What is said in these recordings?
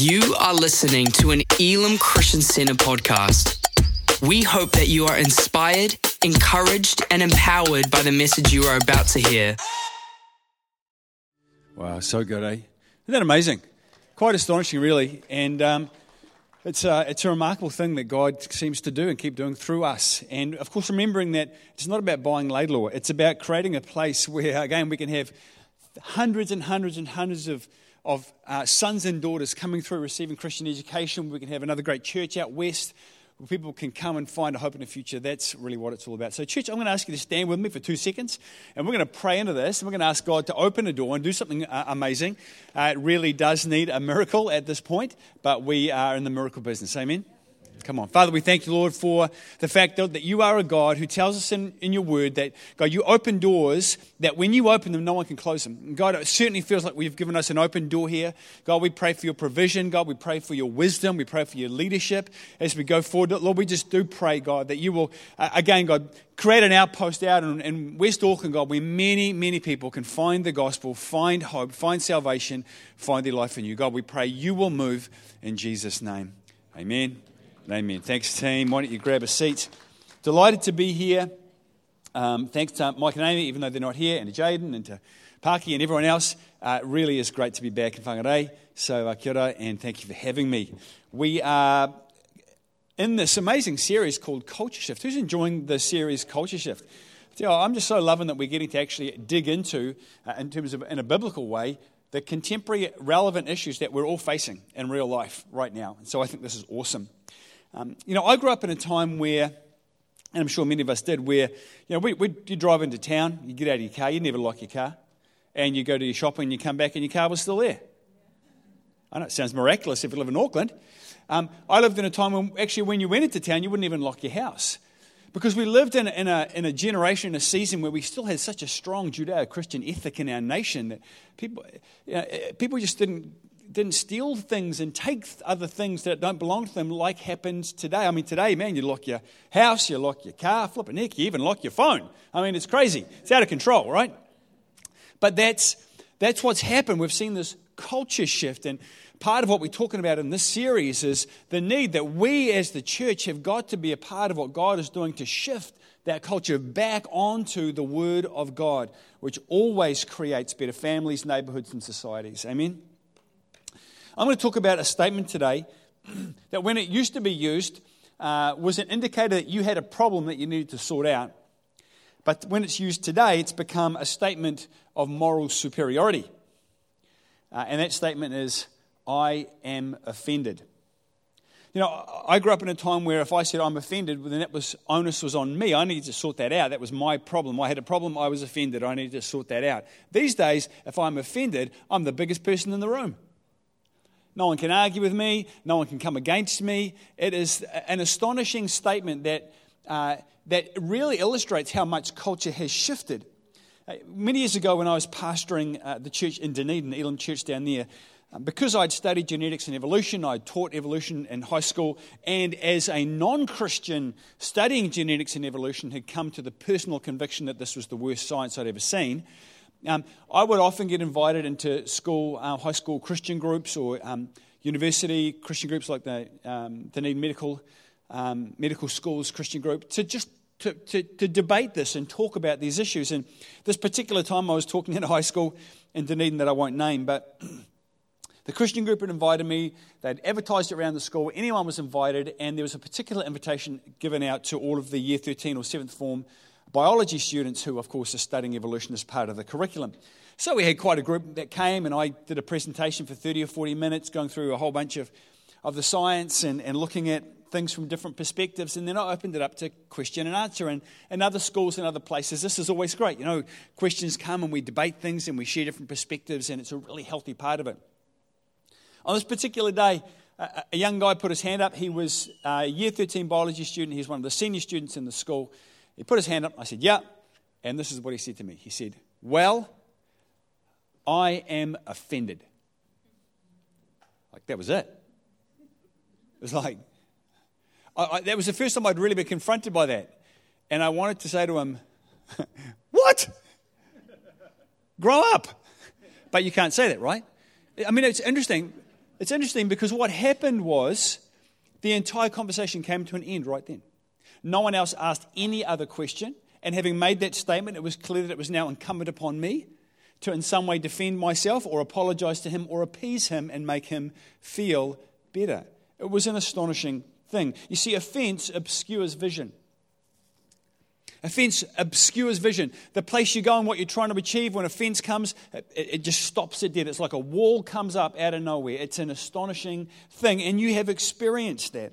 You are listening to an Elim Christian Center podcast. We hope that you are inspired, encouraged, and empowered by the message you are about to hear. Wow, so good, eh? Isn't that amazing? Quite astonishing, really. And um, it's, a, it's a remarkable thing that God seems to do and keep doing through us. And of course, remembering that it's not about buying Laidlaw, it's about creating a place where, again, we can have hundreds and hundreds and hundreds of, of uh, sons and daughters coming through receiving Christian education. We can have another great church out west where people can come and find a hope in the future. That's really what it's all about. So, church, I'm going to ask you to stand with me for two seconds, and we're going to pray into this, and we're going to ask God to open a door and do something uh, amazing. Uh, it really does need a miracle at this point, but we are in the miracle business. Amen. Come on. Father, we thank you, Lord, for the fact that you are a God who tells us in, in your word that, God, you open doors that when you open them, no one can close them. God, it certainly feels like we've given us an open door here. God, we pray for your provision. God, we pray for your wisdom. We pray for your leadership as we go forward. Lord, we just do pray, God, that you will, uh, again, God, create an outpost out in, in West Auckland, God, where many, many people can find the gospel, find hope, find salvation, find their life in you. God, we pray you will move in Jesus' name. Amen. Amen. Thanks, team. Why don't you grab a seat? Delighted to be here. Um, thanks to Mike and Amy, even though they're not here, and to Jaden and to Parky and everyone else. Uh, it really is great to be back in Whangarei. So, uh, kia ora, and thank you for having me. We are in this amazing series called Culture Shift. Who's enjoying the series Culture Shift? I'm just so loving that we're getting to actually dig into, uh, in terms of in a biblical way, the contemporary relevant issues that we're all facing in real life right now. And so I think this is awesome. Um, you know, I grew up in a time where, and I'm sure many of us did, where, you know, we, we, you drive into town, you get out of your car, you never lock your car, and you go to your shopping, and you come back, and your car was still there. I know it sounds miraculous if you live in Auckland. Um, I lived in a time when, actually, when you went into town, you wouldn't even lock your house. Because we lived in, in, a, in a generation, a season where we still had such a strong Judeo Christian ethic in our nation that people, you know, people just didn't didn't steal things and take other things that don't belong to them like happens today. I mean, today, man, you lock your house, you lock your car, flip a neck, you even lock your phone. I mean, it's crazy. It's out of control, right? But that's, that's what's happened. We've seen this culture shift. And part of what we're talking about in this series is the need that we as the church have got to be a part of what God is doing to shift that culture back onto the Word of God, which always creates better families, neighborhoods, and societies. Amen? I'm going to talk about a statement today that when it used to be used uh, was an indicator that you had a problem that you needed to sort out. But when it's used today, it's become a statement of moral superiority. Uh, and that statement is, I am offended. You know, I grew up in a time where if I said I'm offended, then that was onus was on me. I needed to sort that out. That was my problem. I had a problem. I was offended. I needed to sort that out. These days, if I'm offended, I'm the biggest person in the room. No one can argue with me. No one can come against me. It is an astonishing statement that, uh, that really illustrates how much culture has shifted. Uh, many years ago, when I was pastoring uh, the church in Dunedin, Elim Church down there, um, because I'd studied genetics and evolution, I'd taught evolution in high school, and as a non Christian studying genetics and evolution, had come to the personal conviction that this was the worst science I'd ever seen. Um, I would often get invited into school, uh, high school Christian groups or um, university Christian groups like the um, Dunedin Medical, um, Medical Schools Christian group to just to, to, to, debate this and talk about these issues. And this particular time I was talking in a high school in Dunedin that I won't name, but the Christian group had invited me. They'd advertised it around the school. Anyone was invited, and there was a particular invitation given out to all of the year 13 or 7th form biology students who, of course, are studying evolution as part of the curriculum. So we had quite a group that came, and I did a presentation for 30 or 40 minutes going through a whole bunch of, of the science and, and looking at things from different perspectives. And then I opened it up to question and answer. And in other schools and other places, this is always great. You know, questions come and we debate things and we share different perspectives, and it's a really healthy part of it. On this particular day, a, young guy put his hand up. He was a year 13 biology student. He was one of the senior students in the school. He put his hand up. I said, Yeah. And this is what he said to me. He said, Well, I am offended. Like, that was it. It was like, I, I, that was the first time I'd really been confronted by that. And I wanted to say to him, What? Grow up. But you can't say that, right? I mean, it's interesting. it's interesting because what happened was the entire conversation came to an end right then. No one else asked any other question. And having made that statement, it was clear that it was now incumbent upon me to, in some way, defend myself or apologize to him or appease him and make him feel better. It was an astonishing thing. You see, offense obscures vision. Offense obscures vision. The place you go and what you're trying to achieve, when offense comes, it, it, just stops it dead. It's like a wall comes up out of nowhere. It's an astonishing thing, and you have experienced that.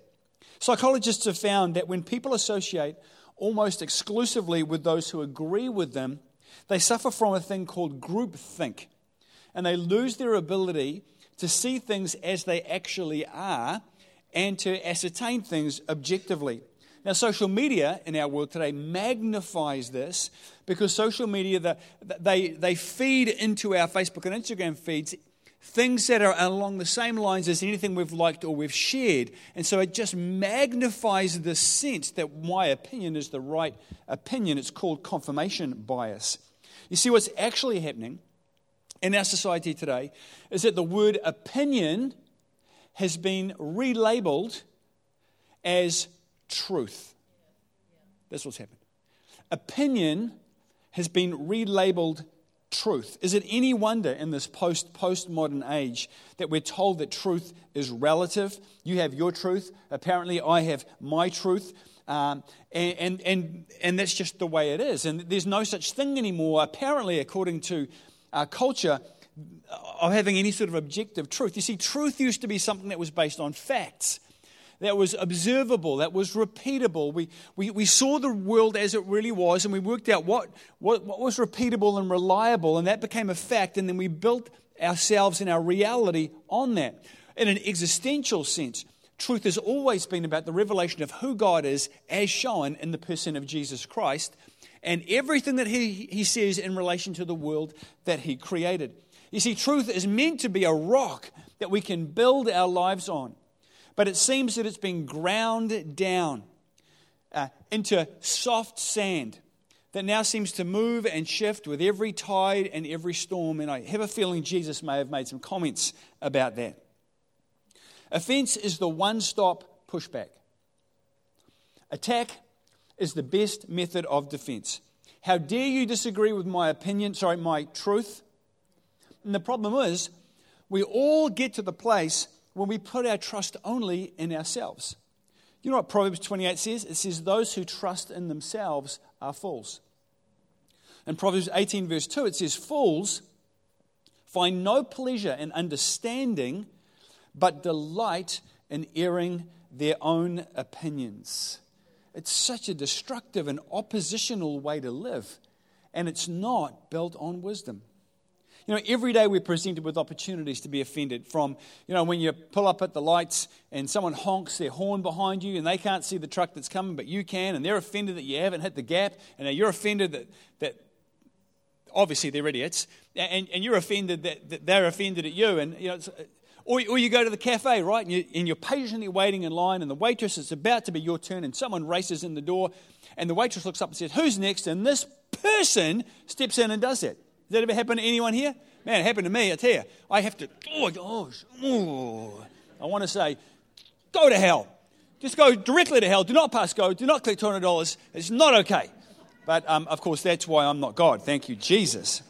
Psychologists have found that when people associate almost exclusively with those who agree with them, they suffer from a thing called groupthink. And they lose their ability to see things as they actually are and to ascertain things objectively. Now, social media in our world today magnifies this because social media, they, they feed into our Facebook and Instagram feeds things that are along the same lines as anything we've liked or we've shared. And so it just magnifies the sense that my opinion is the right opinion. It's called confirmation bias. You see, what's actually happening in our society today is that the word opinion has been relabeled as truth. That's what's happened. Opinion has been relabeled truth. Is it any wonder in this post postmodern age that we're told that truth is relative? You have your truth. Apparently, I have my truth. Um, and, and, and, and, that's just the way it is. And there's no such thing anymore, apparently, according to our culture, of having any sort of objective truth. You see, truth used to be something that was based on facts that was observable, that was repeatable. We, we, we saw the world as it really was, and we worked out what, what, what was repeatable and reliable, and that became a fact, and then we built ourselves and our reality on that. In an existential sense, truth has always been about the revelation of who God is as shown in the person of Jesus Christ and everything that he, he says in relation to the world that he created. You see, truth is meant to be a rock that we can build our lives on. But it seems that it's been ground down uh, into soft sand that now seems to move and shift with every tide and every storm. And I have a feeling Jesus may have made some comments about that. Offense is the one stop pushback. Attack is the best method of defense. How dare you disagree with my opinion, sorry, my truth? And the problem is, we all get to the place when we put our trust only in ourselves. You know what Proverbs 28 says? It says, Those who trust in themselves are fools. In Proverbs 18, verse 2, it says, Fools find no pleasure in understanding, but delight in airing their own opinions. It's such a destructive and oppositional way to live, and it's not built on wisdom. You know, every day we're presented with opportunities to be offended. From, you know, when you pull up at the lights and someone honks their horn behind you and they can't see the truck that's coming, but you can, and they're offended that you haven't hit the gap, and you're offended that, that obviously they're idiots, and, and you're offended that, that they're offended at you. And, you know, or, or you go to the cafe, right, and, you, and you're patiently waiting in line, and the waitress, is about to be your turn, and someone races in the door, and the waitress looks up and says, Who's next? And this person steps in and does it. Has that ever happened to anyone here? Man, it happened to me. I tell you, I have to. Oh, oh, oh. I want to say, go to hell. Just go directly to hell. Do not pass go. Do not click $200. It's not okay. But um, of course, that's why I'm not God. Thank you, Jesus.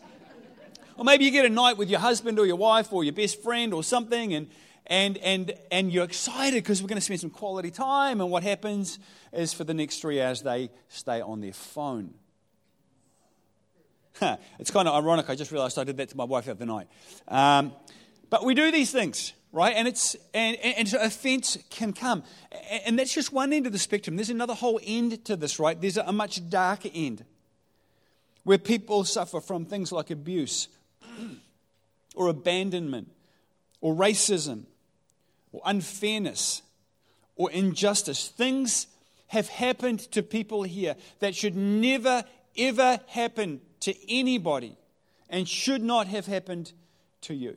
Or maybe you get a night with your husband or your wife or your best friend or something, and, and, and, and you're excited because we're going to spend some quality time. And what happens is for the next three hours, they stay on their phone. it's kind of ironic. I just realized I did that to my wife the other night. Um, but we do these things, right? And, it's, and, and so offense can come. And that's just one end of the spectrum. There's another whole end to this, right? There's a much darker end where people suffer from things like abuse or abandonment or racism or unfairness or injustice. Things have happened to people here that should never, ever happen to anybody and should not have happened to you.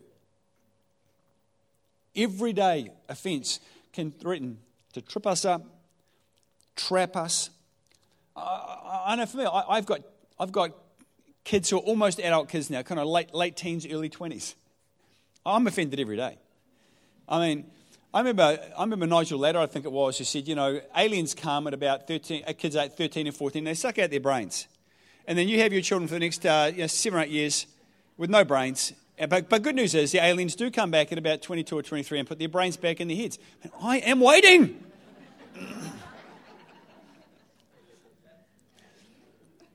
Everyday offense can threaten to trip us up, trap us. I, I know for me, I, have got, I've got kids who are almost adult kids now, kind of late, late teens, early 20s. I'm offended every day. I mean, I remember, I remember Nigel Latta, I think it was, who said, you know, aliens come at about 13, uh, kids at 13 and 14, they suck out their brains. And then you have your children for the next uh, you know, seven or eight years with no brains. Uh, but, but good news is the aliens do come back at about 22 or 23 and put their brains back in their heads. And I am waiting.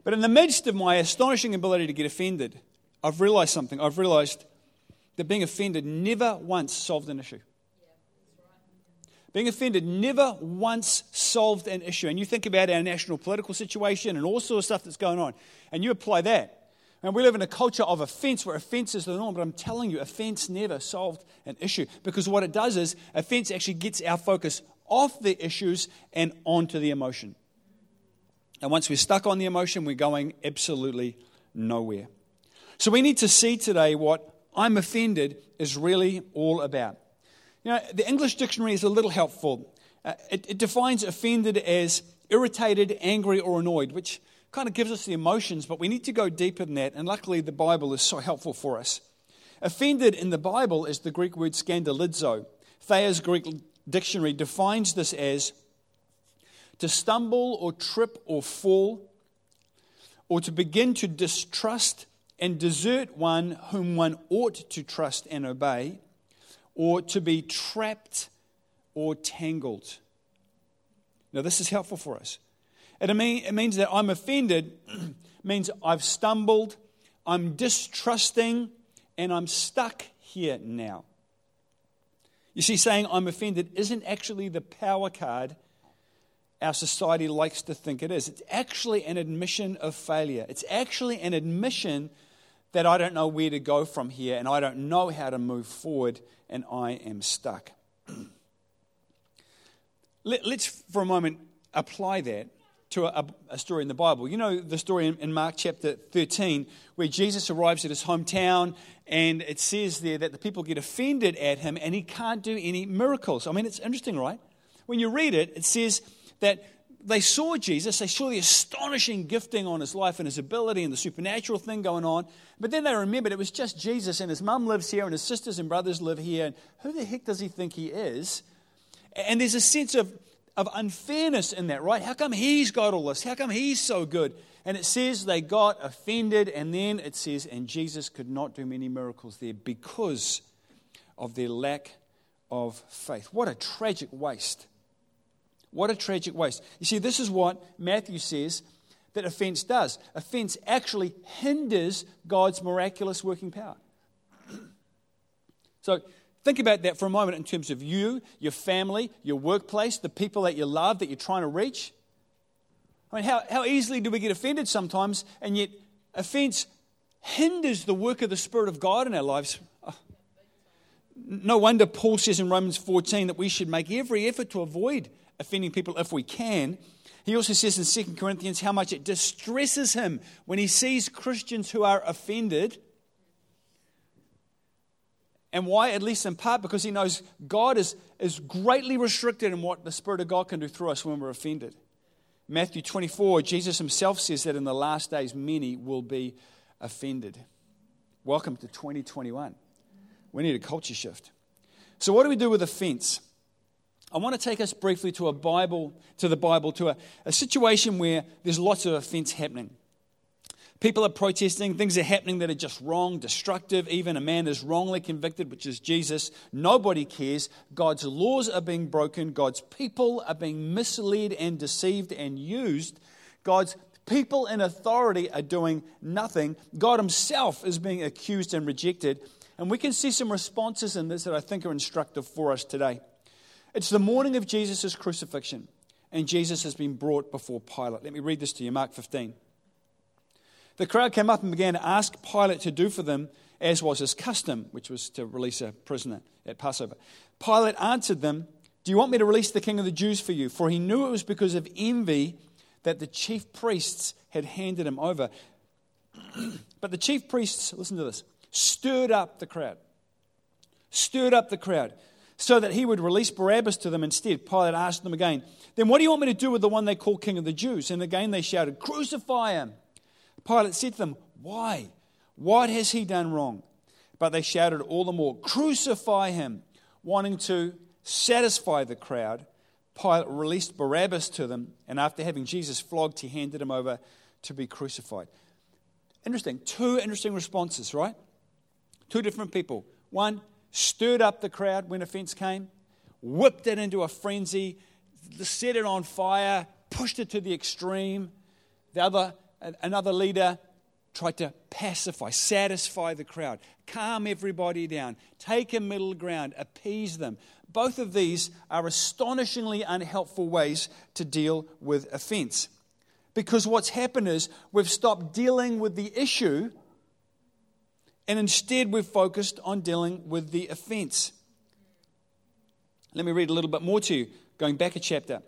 but in the midst of my astonishing ability to get offended, I've realized something. I've realized that being offended never once solved an issue. Being offended never once solved an issue. And you think about our national political situation and all sorts of stuff that's going on, and you apply that. And we live in a culture of offense where offense is the norm, but I'm telling you, offense never solved an issue. Because what it does is, offense actually gets our focus off the issues and onto the emotion. And once we're stuck on the emotion, we're going absolutely nowhere. So we need to see today what I'm offended is really all about. You know, the English dictionary is a little helpful. Uh, it, it defines offended as irritated, angry, or annoyed, which kind of gives us the emotions, but we need to go deeper than that. And luckily, the Bible is so helpful for us. Offended in the Bible is the Greek word scandalizo. Thayer's Greek dictionary defines this as to stumble or trip or fall, or to begin to distrust and desert one whom one ought to trust and obay, or to be trapped or tangled. Now, this is helpful for us. It, mean, it means that I'm offended, means I've stumbled, I'm distrusting, and I'm stuck here now. You see, saying I'm offended isn't actually the power card our society likes to think it is. It's actually an admission of failure. It's actually an admission that I don't know where to go from here and I don't know how to move forward and I am stuck. Let, us for a moment apply that to a, a, story in the Bible. You know the story in, in Mark chapter 13 where Jesus arrives at his hometown and it says there that the people get offended at him and he can't do any miracles. I mean, it's interesting, right? When you read it, it says that they saw Jesus, they saw the astonishing gifting on his life and his ability and the supernatural thing going on. But then they remembered it was just Jesus and his mum lives here and his sisters and brothers live here. And who the heck does he think he is? And there's a sense of, of unfairness in that, right? How come he's got all this? How come he's so good? And it says they got offended, and then it says, and Jesus could not do many miracles there because of their lack of faith. What a tragic waste. What a tragic waste. You see, this is what Matthew says that offense does. Offense actually hinders God's miraculous working power. so think about that for a moment in terms of you, your family, your workplace, the people that you love that you're trying to reach. I mean, how, how easily do we get offended sometimes, and yet offense hinders the work of the Spirit of God in our lives. No wonder Paul says in Romans 14 that we should make every effort to avoid offending people if we can. He also says in 2 Corinthians how much it distresses him when he sees Christians who are offended. And why? At least in part because he knows God is, is greatly restricted in what the Spirit of God can do through us when we're offended. Matthew 24, Jesus himself says that in the last days many will be offended. Welcome to 2021. We need a culture shift. So, what do we do with offense? I want to take us briefly to a Bible, to the Bible, to a, a situation where there's lots of offense happening. People are protesting, things are happening that are just wrong, destructive. Even a man is wrongly convicted, which is Jesus. Nobody cares. God's laws are being broken. God's people are being misled and deceived and used. God's people in authority are doing nothing. God Himself is being accused and rejected. And we can see some responses in this that I think are instructive for us today. It's the morning of Jesus' crucifixion, and Jesus has been brought before Pilate. Let me read this to you Mark 15. The crowd came up and began to ask Pilate to do for them as was his custom, which was to release a prisoner at Passover. Pilate answered them, Do you want me to release the king of the Jews for you? For he knew it was because of envy that the chief priests had handed him over. but the chief priests, listen to this, stirred up the crowd. Stirred up the crowd so that he would release Barabbas to them instead. Pilate asked them again, Then what do you want me to do with the one they call King of the Jews? And again they shouted, Crucify him. Pilate said to them, Why? What has he done wrong? But they shouted all the more, Crucify him. wanting to satisfy the crowd, Pilate released Barabbas to them, and after having Jesus flogged, he handed him over to be crucified. Interesting. Two interesting responses, right? Two different people. One stirred up the crowd when offense came, whipped it into a frenzy, set it on fire, pushed it to the extreme. The other, another leader tried to pacify, satisfy the crowd, calm everybody down, take a middle ground, appease them. Both of these are astonishingly unhelpful ways to deal with offense. Because what's happened is we've stopped dealing with the issue and instead we've focused on dealing with the offense. Let me read a little bit more to you, going back a chapter.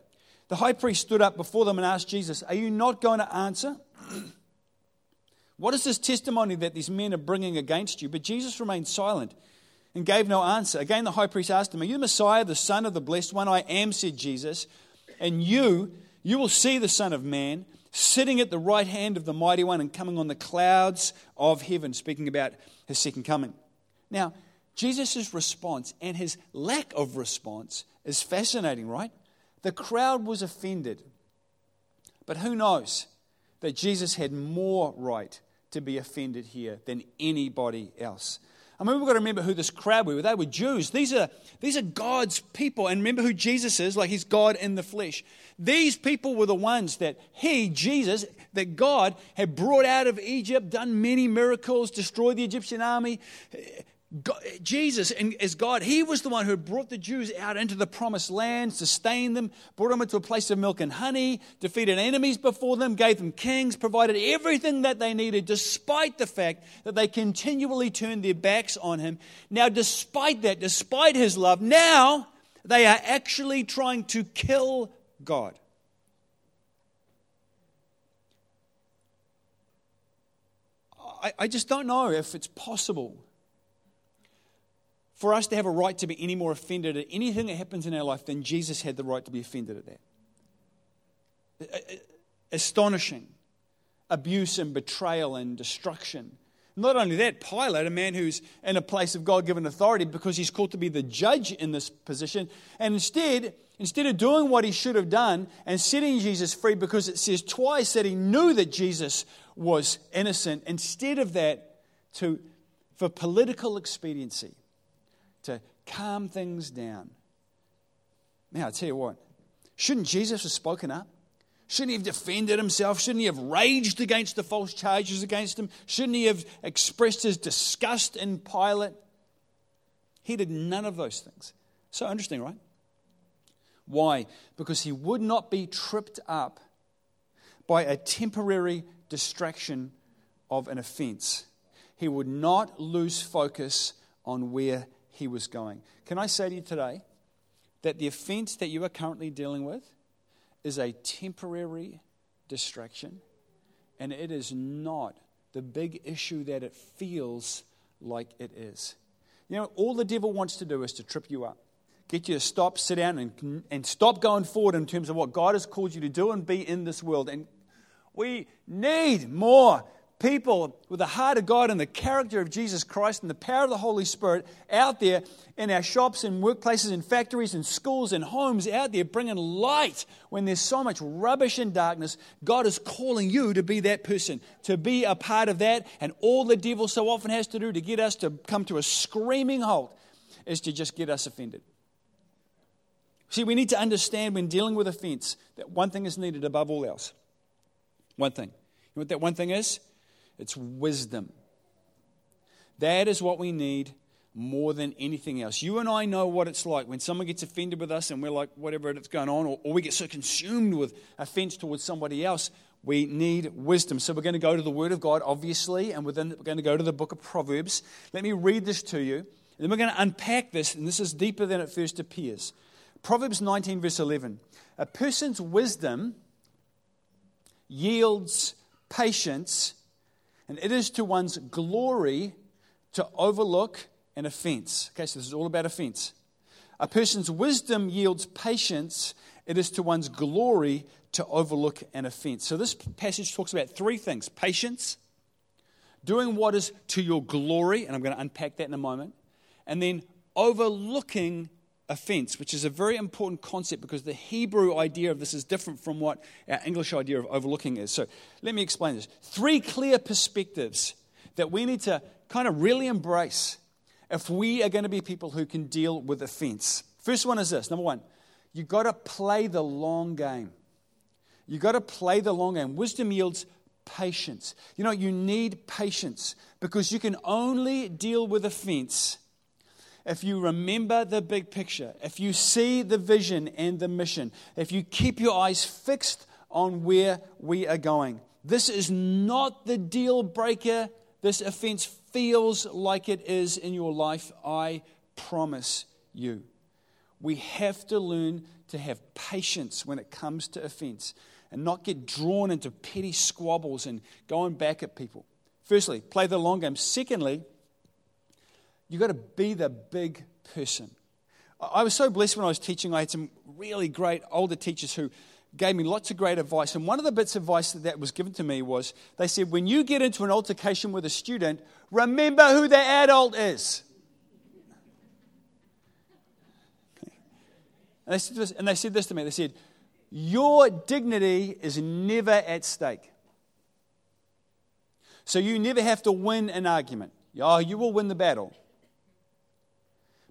The high priest stood up before them and asked Jesus, Are you not going to answer? what is this testimony that these men are bringing against you? But Jesus remained silent and gave no answer. Again, the high priest asked him, Are you the Messiah, the Son of the Blessed One? I am, said Jesus. And you, you will see the Son of Man sitting at the right hand of the Mighty One and coming on the clouds of heaven, speaking about his second coming. Now, Jesus' response and his lack of response is fascinating, right? The crowd was offended. But who knows that Jesus had more right to be offended here than anybody else? I mean, we've got to remember who this crowd were. They were Jews. These are, these are God's people. And remember who Jesus is, like he's God in the flesh. These people were the ones that he, Jesus, that God had brought out of Egypt, done many miracles, destroyed the Egyptian army. God, Jesus, as God, He was the one who brought the Jews out into the promised land, sustained them, brought them into a place of milk and honey, defeated enemies before them, gave them kings, provided everything that they needed, despite the fact that they continually turned their backs on Him. Now, despite that, despite His love, now they are actually trying to kill God. I, I just don't know if it's possible for us to have a right to be any more offended at anything that happens in our life than Jesus had the right to be offended at that. Astonishing abuse and betrayal and destruction. Not only that, Pilate, a man who's in a place of God given authority because he's called to be the judge in this position, and instead, instead of doing what he should have done and setting Jesus free because it says twice that he knew that Jesus was innocent, instead of that, to, for political expediency, to calm things down. Now, I tell you what, shouldn't Jesus have spoken up? Shouldn't he have defended himself? Shouldn't he have raged against the false charges against him? Shouldn't he have expressed his disgust in Pilate? He did none of those things. So interesting, right? Why? Because he would not be tripped up by a temporary distraction of an offense. He would not lose focus on where he was going. Can I say to you today that the offense that you are currently dealing with is a temporary distraction and it is not the big issue that it feels like it is. You know, all the devil wants to do is to trip you up, get you to stop, sit down, and, and stop going forward in terms of what God has called you to do and be in this world. And we need more people with the heart of God and the character of Jesus Christ and the power of the Holy Spirit out there in our shops and workplaces and factories and schools and homes out there bringing light when there's so much rubbish and darkness. God is calling you to be that person, to be a part of that. And all the devil so often has to do to get us to come to a screaming halt is to just get us offended. See, we need to understand when dealing with offense that one thing is needed above all else. One thing. You know what that one thing is? It's wisdom. That is what we need more than anything else. You and I know what it's like when someone gets offended with us and we're like, whatever it's going on, or, or we get so consumed with offense towards somebody else. We need wisdom. So we're going to go to the Word of God, obviously, and we're, then, we're going to go to the book of Proverbs. Let me read this to you. And then we're going to unpack this, and this is deeper than it first appears. Proverbs 19, verse 11. A person's wisdom yields patience and it is to one's glory to overlook an offense. Okay, so this is all about offense. A person's wisdom yields patience. It is to one's glory to overlook an offense. So this passage talks about three things patience, doing what is to your glory, and I'm going to unpack that in a moment, and then overlooking offense, which is a very important concept because the Hebrew idea of this is different from what our English idea of overlooking is. So let me explain this. Three clear perspectives that we need to kind of really embrace if we are going to be people who can deal with offense. First one is this number one, you've got to play the long game. You've got to play the long game. Wisdom yields patience. You know, you need patience because you can only deal with offense if you remember the big picture, if you see the vision and the mission, if you keep your eyes fixed on where we are going. This is not the deal breaker. This offense feels like it is in your life. I promise you. We have to learn to have patience when it comes to offense and not get drawn into petty squabbles and going back at people. Firstly, play the long game. Secondly, You've got to be the big person. I was so blessed when I was teaching. I had some really great older teachers who gave me lots of great advice. And one of the bits of advice that was given to me was they said, when you get into an altercation with a student, remember who the adult is. And they, said this, and they said this to me they said, Your dignity is never at stake. So you never have to win an argument. Oh, you will win the battle.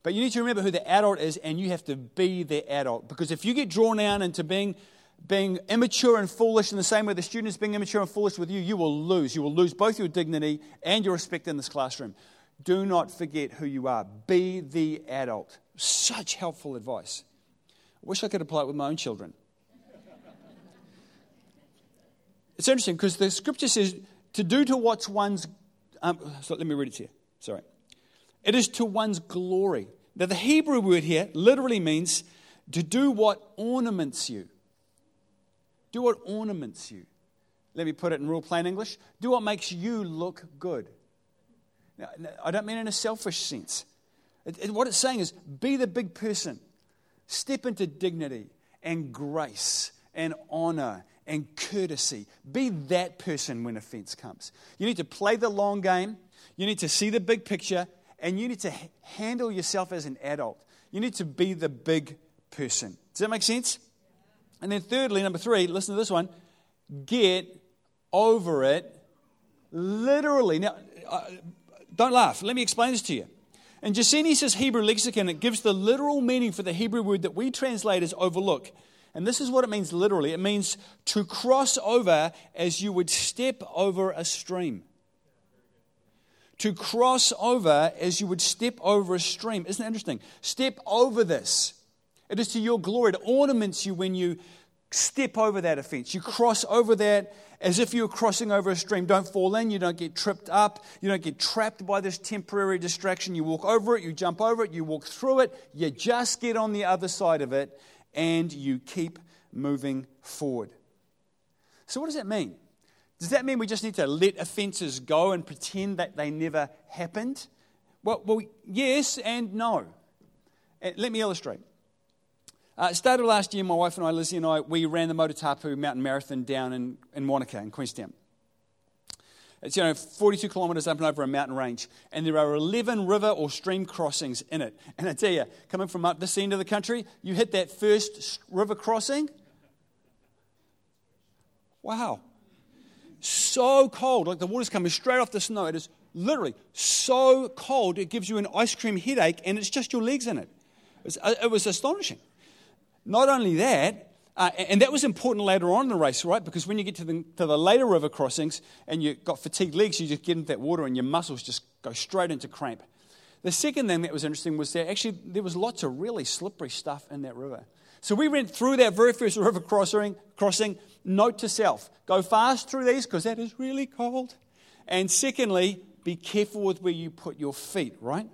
But you need to remember who the adult is, and you have to be the adult. Because if you get drawn down into being, being immature and foolish in the same way the student is being immature and foolish with you, you will lose. You will lose both your dignity and your respect in this classroom. Do not forget who you are. Be the adult. Such helpful advice. I wish I could apply it with my own children. it's interesting because the scripture says to do to what's one's. Um, so let me read it to you. Sorry. It is to one's glory. Now, the Hebrew word here literally means to do what ornaments you. Do what ornaments you. Let me put it in real plain English. Do what makes you look good. Now, I don't mean in a selfish sense. It, it, what it's saying is be the big person, step into dignity and grace and honor and courtesy. Be that person when offense comes. You need to play the long game, you need to see the big picture, and you need to handle yourself as an adult. You need to be the big person. Does that make sense? And then, thirdly, number three, listen to this one get over it literally. Now, uh, don't laugh. Let me explain this to you. In Gesenius' Hebrew lexicon, it gives the literal meaning for the Hebrew word that we translate as overlook. And this is what it means literally it means to cross over as you would step over a stream to cross over as you would step over a stream. Isn't that interesting? Step over this. It is to your glory. It ornaments you when you step over that offense. You cross over that as if you're crossing over a stream. Don't fall in, you don't get tripped up, you don't get trapped by this temporary distraction. You walk over it, you jump over it, you walk through it, you just get on the other side of it, and you keep moving forward. So, what does that mean? Does that mean we just need to let offences go and pretend that they never happened? Well, well yes and no. Uh, let me illustrate. Uh, started last year, my wife and I, Lizzie and I, we ran the Motatapu Mountain Marathon down in, in Wanaka, in Queenstown. It's, you know, 42 kilometres up and over a mountain range, and there are 11 river or stream crossings in it. And I tell you, coming from up this end of the country, you hit that first river crossing, wow, so cold, like the water's coming straight off the snow. It is literally so cold, it gives you an ice cream headache, and it's just your legs in it. It was, uh, it was astonishing. Not only that, uh, and that was important later on in the race, right? Because when you get to the, to the later river crossings and you've got fatigued legs, you just get into that water and your muscles just go straight into cramp. The second thing that was interesting was that actually there was lots of really slippery stuff in that river. So we went through that very first river crossing, crossing note to self go fast through these because that is really cold. And secondly, be careful with where you put your feet, right?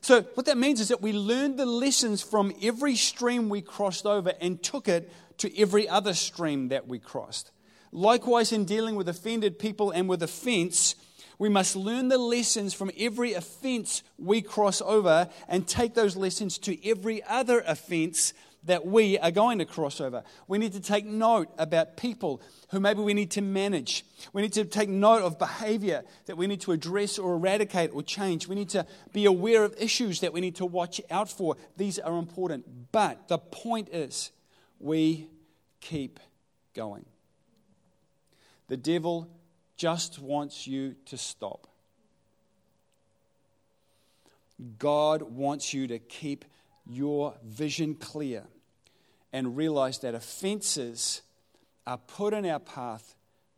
So, what that means is that we learned the lessons from every stream we crossed over and took it to every other stream that we crossed. Likewise, in dealing with offended people and with offense, we must learn the lessons from every offense we cross over and take those lessons to every other offense that we are going to cross over. We need to take note about people who maybe we need to manage. We need to take note of behavior that we need to address or eradicate or change. We need to be aware of issues that we need to watch out for. These are important. But the point is, we keep going. The devil just wants you to stop. God wants you to keep your vision clear and realize that offenses are put in our path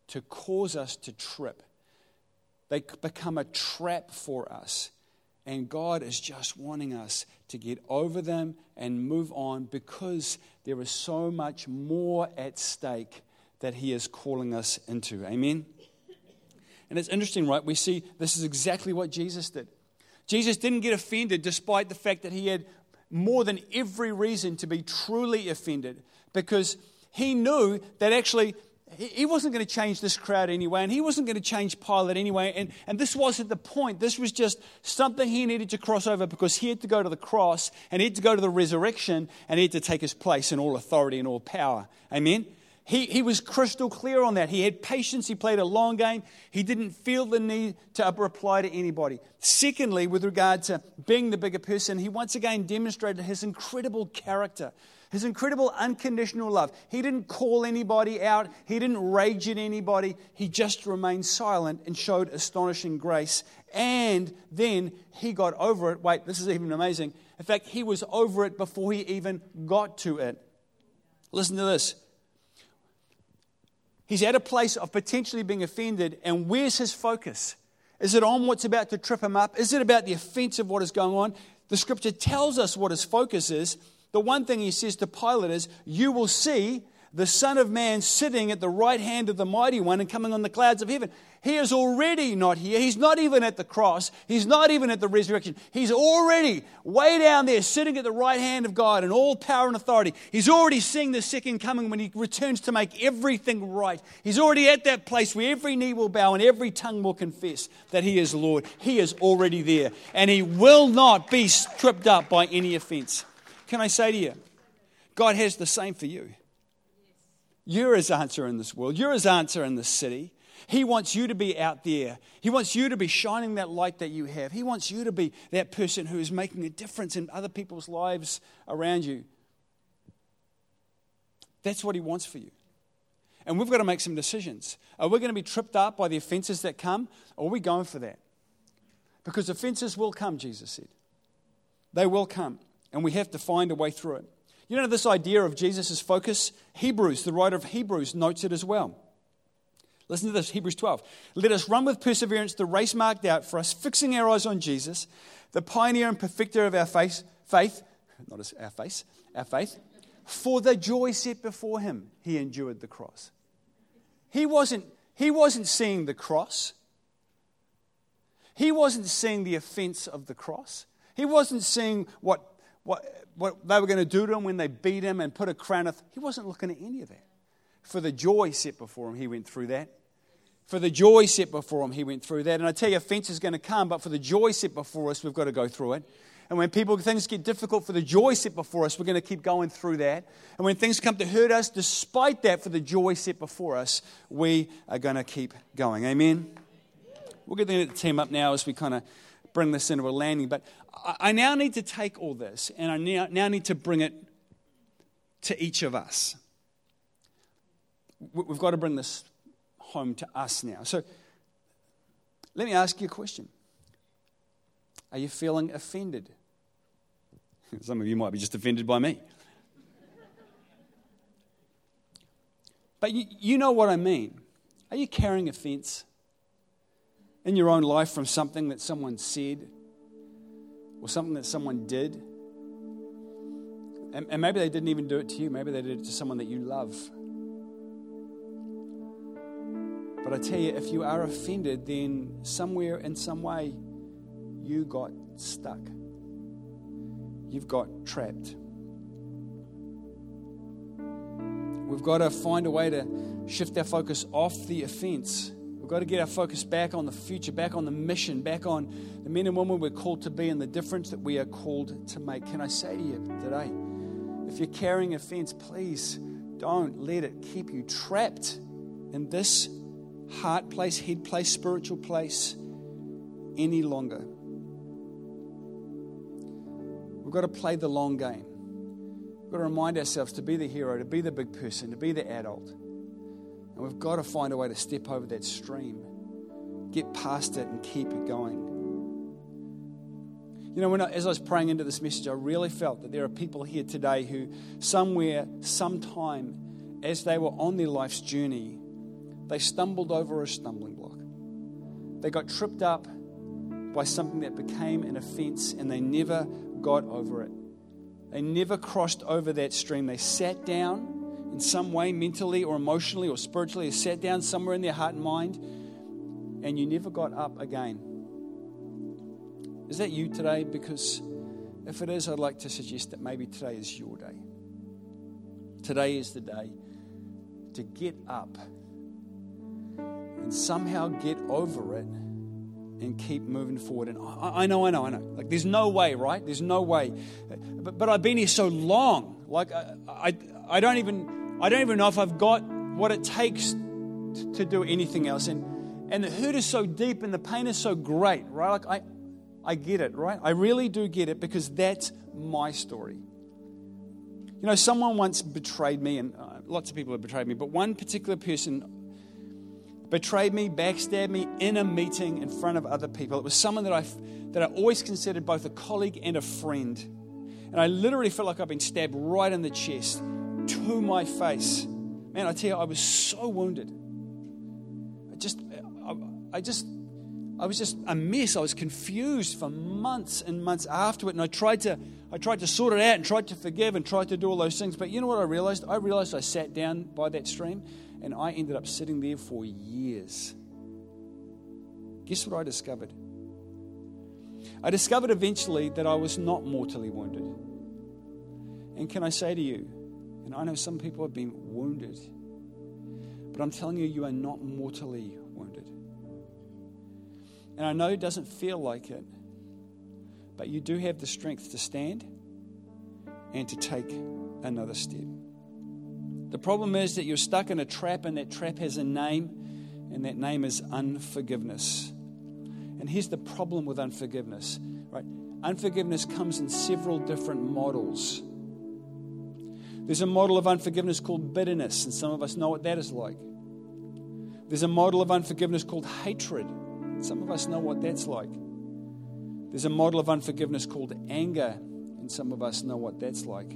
to cause us to trip. They become a trap for us. And God is just wanting us to get over them and move on because there is so much more at stake that He is calling us into. Amen? And it's interesting, right? We see this is exactly what Jesus did. Jesus didn't get offended despite the fact that he had more than every reason to be truly offended because he knew that actually he wasn't going to change this crowd anyway, and he wasn't going to change Pilate anyway. And, and this wasn't the point. This was just something he needed to cross over because he had to go to the cross and he had to go to the resurrection and he had to take his place in all authority and all power. Amen? He, he was crystal clear on that. He had patience. He played a long game. He didn't feel the need to reply to anybody. Secondly, with regard to being the bigger person, he once again demonstrated his incredible character, his incredible unconditional love. He didn't call anybody out, he didn't rage at anybody. He just remained silent and showed astonishing grace. And then he got over it. Wait, this is even amazing. In fact, he was over it before he even got to it. Listen to this. He's at a place of potentially being offended, and where's his focus? Is it on what's about to trip him up? Is it about the offense of what is going on? The scripture tells us what his focus is. The one thing he says to Pilate is, You will see the Son of Man sitting at the right hand of the Mighty One and coming on the clouds of heaven. He is already not here. He's not even at the cross. He's not even at the resurrection. He's already way down there, sitting at the right hand of God in all power and authority. He's already seeing the second coming when he returns to make everything right. He's already at that place where every knee will bow and every tongue will confess that he is Lord. He is already there. And he will not be tripped up by any offense. Can I say to you, God has the same for you. You're his answer in this world. You're his answer in this city. He wants you to be out there. He wants you to be shining that light that you have. He wants you to be that person who is making a difference in other people's lives around you. That's what he wants for you. And we've got to make some decisions. Are we going to be tripped up by the offenses that come, or are we going for that? Because offenses will come, Jesus said. They will come, and we have to find a way through it. You know, this idea of Jesus' focus, Hebrews, the writer of Hebrews, notes it as well. Listen to this Hebrews 12. Let us run with perseverance the race marked out for us, fixing our eyes on Jesus, the pioneer and perfecter of our faith, faith not as our face, our faith. For the joy set before him, he endured the cross. He wasn't, he wasn't seeing the cross. He wasn't seeing the offense of the cross. He wasn't seeing what what, what they were going to do to him when they beat him and put a crown of. He wasn't looking at any of that. For the joy set before him, he went through that. For the joy set before him, he went through that. And I tell you, offense is going to come, but for the joy set before us, we've got to go through it. And when people things get difficult for the joy set before us, we're going to keep going through that. And when things come to hurt us, despite that, for the joy set before us, we are going to keep going. Amen. We'll get the team up now as we kind of bring this into a landing. But I now need to take all this and I now, need to bring it to each of us. We've got to bring this home to us now. So let me ask you a question Are you feeling offended? Some of you might be just offended by me. But you, you know what I mean. Are you carrying offense? in your own life from something that someone said or something that someone did. And, and, maybe they didn't even do it to you, maybe they did it to someone that you love. But I tell you, if you are offended, then somewhere in some way you got stuck. You've got trapped. We've got to find a way to shift our focus off the offense We've got to get our focus back on the future, back on the mission, back on the men and women we're called to be and the difference that we are called to make. Can I say to you today, If you're carrying offense, please don't let it keep you trapped in this heart place, head place, spiritual place any longer. We've got to play the long game. We've got to remind ourselves to be the hero, to be the big person, to be the adult. And we've got to find a way to step over that stream, get past it, and keep it going. You know, when I, as I was praying into this message, I really felt that there are people here today who, somewhere, sometime, as they were on their life's journey, they stumbled over a stumbling block. They got tripped up by something that became an offense and they never got over it. They never crossed over that stream. They sat down in some way, mentally or emotionally or spiritually, they sat down somewhere in their heart and mind, and you never got up again. Is that you today? Because if it is, I'd like to suggest that maybe today is your day. Today is the day to get up and somehow get over it and keep moving forward. And I, I, know, I know, I know. Like, there's no way, right? There's no way. But, but I've been here so long. Like, I, I, I, don't even, I don't even know if I've got what it takes to, do anything else. And, and the hurt is so deep and the pain is so great, right? Like, I, I get it, right? I really do get it because that's my story. You know, someone once betrayed me, and uh, lots of people have betrayed me, but one particular person betrayed me, backstabbed me in a meeting in front of other people. It was someone that I, that I always considered both a colleague and a friend. And I literally felt like I'd been stabbed right in the chest to my face. Man, I tell you, I was so wounded. I just, I, I just I was just a mess. I was confused for months and months after it, and I tried to, I tried to sort it out and tried to forgive and tried to do all those things. But you know what I realized? I realized I sat down by that stream, and I ended up sitting there for years. Guess what I discovered? I discovered eventually that I was not mortally wounded. And can I say to you, and I know some people have been wounded, but I'm telling you, you are not mortally wounded. and I know it doesn't feel like it, but you do have the strength to stand and to take another step. The problem is that you're stuck in a trap, and that trap has a name, and that name is unforgiveness. And here's the problem with unforgiveness, right? Unforgiveness comes in several different models. There's a model of unforgiveness called bitterness, and some of us know what that is like. There's a model of unforgiveness called hatred. Some of us know what that's like. There's a model of unforgiveness called anger, and some of us know what that's like.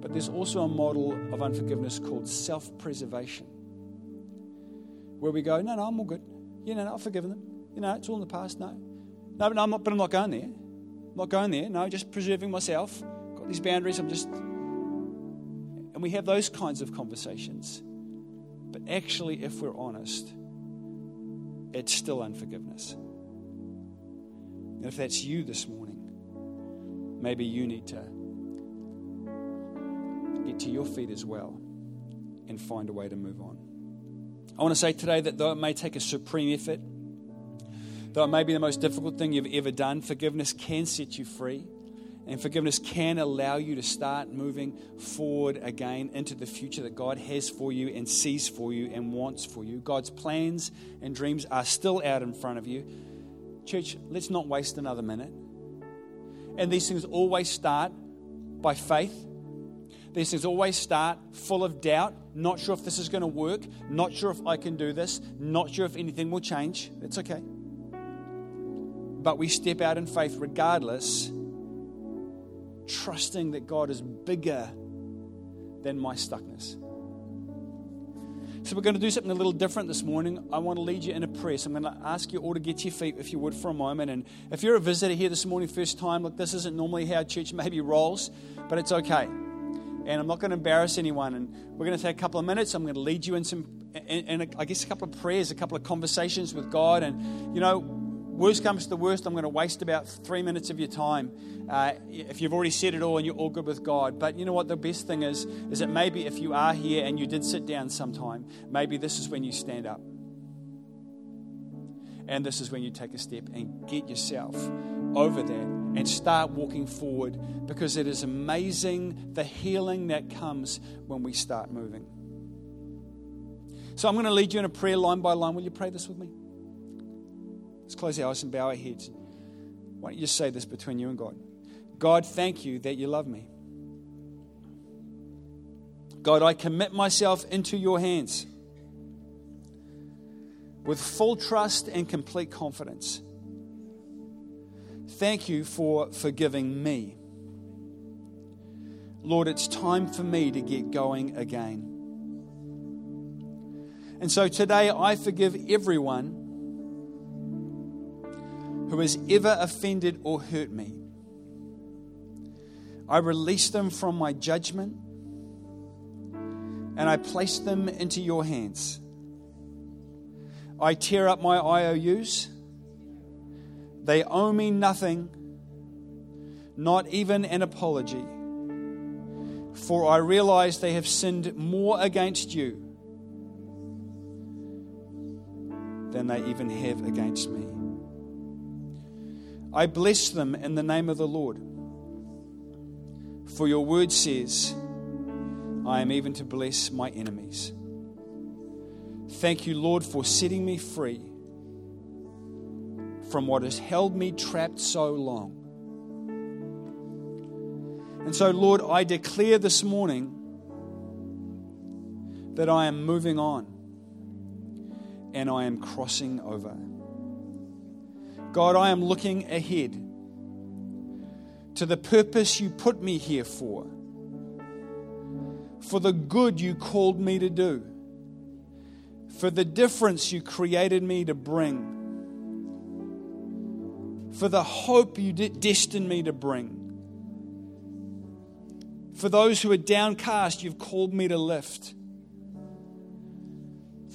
But there's also a model of unforgiveness called self preservation, where we go, No, no, I'm all good. You know, I've forgiven them. You know, it's all in the past. No. No, but I'm not, but I'm not going there. I'm not going there. No, just preserving myself. Got these boundaries. I'm just. And we have those kinds of conversations. But actually, if we're honest, it's still unforgiveness. And if that's you this morning, maybe you need to get to your feet as well and find a way to move on. I want to say today that though it may take a supreme effort, though it may be the most difficult thing you've ever done, forgiveness can set you free. And forgiveness can allow you to start moving forward again into the future that God has for you and sees for you and wants for you. God's plans and dreams are still out in front of you. Church, let's not waste another minute. And these things always start by faith. These things always start full of doubt, not sure if this is going to work, not sure if I can do this, not sure if anything will change. It's okay. But we step out in faith regardless trusting that God is bigger than my stuckness. So, we're going to do something a little different this morning. I want to lead you in a prayer. So, I'm going to ask you all to get to your feet, if you would, for a moment. And if you're a visitor here this morning, first time, look, this isn't normally how church maybe rolls, but it's okay. And I'm not going to embarrass anyone. And we're going to take a couple of minutes. I'm going to lead you in some, and I guess, a couple of prayers, a couple of conversations with God. And, you know, worst comes to the worst, I'm going to waste about three minutes of your time uh, if you've already said it all and you're all good with God. But you know what? The best thing is, is that maybe if you are here and you did sit down sometime, maybe this is when you stand up. And this is when you take a step and get yourself over that and start walking forward because it is amazing the healing that comes when we start moving. So I'm going to lead you in a prayer line by line. Will you pray this with me? Let's close our eyes and bow our heads. Why don't you just say this between you and God? God, thank you that you love me. God, I commit myself into your hands with full trust and complete confidence. Thank you for forgiving me. Lord, it's time for me to get going again. And so today I forgive everyone who has ever offended or hurt me. I release them from my judgment and I place them into your hands. I tear up my IOUs. They owe me nothing, not even an apology. For I realize they have sinned more against you than they even have against me. I bless them in the name of the Lord. For your word says, I am even to bless my enemies. Thank you, Lord, for setting me free from what has held me trapped so long. And so, Lord, I declare this morning that I am moving on and I am crossing over. God, I am looking ahead to the purpose you put me here for, for the good you called me to do, for the difference you created me to bring, for the hope you destined me to bring. For those who are downcast, you've called me to lift.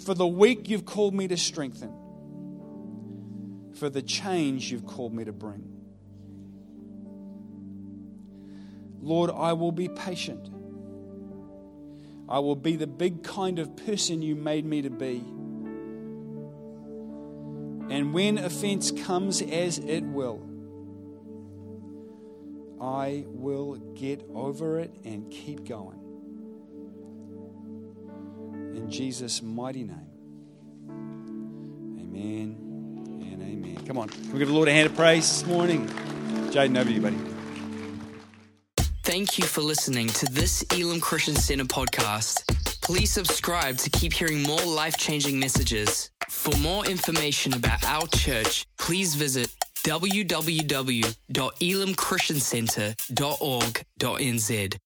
For the weak, you've called me to strengthen. For the change you've called me to bring. Lord, I will be patient. I will be the big kind of person you made me to be. And when offense comes as it will, I will get over it and keep going. In Jesus' mighty name. Amen amen. Come on. Can we give the Lord a hand of praise this morning? Jaden, over to you, buddy. Thank you for listening to this Elim Christian Center podcast. Please subscribe to keep hearing more life changing messages. For more information about our church, please visit www.elimchristiancenter.org.nz.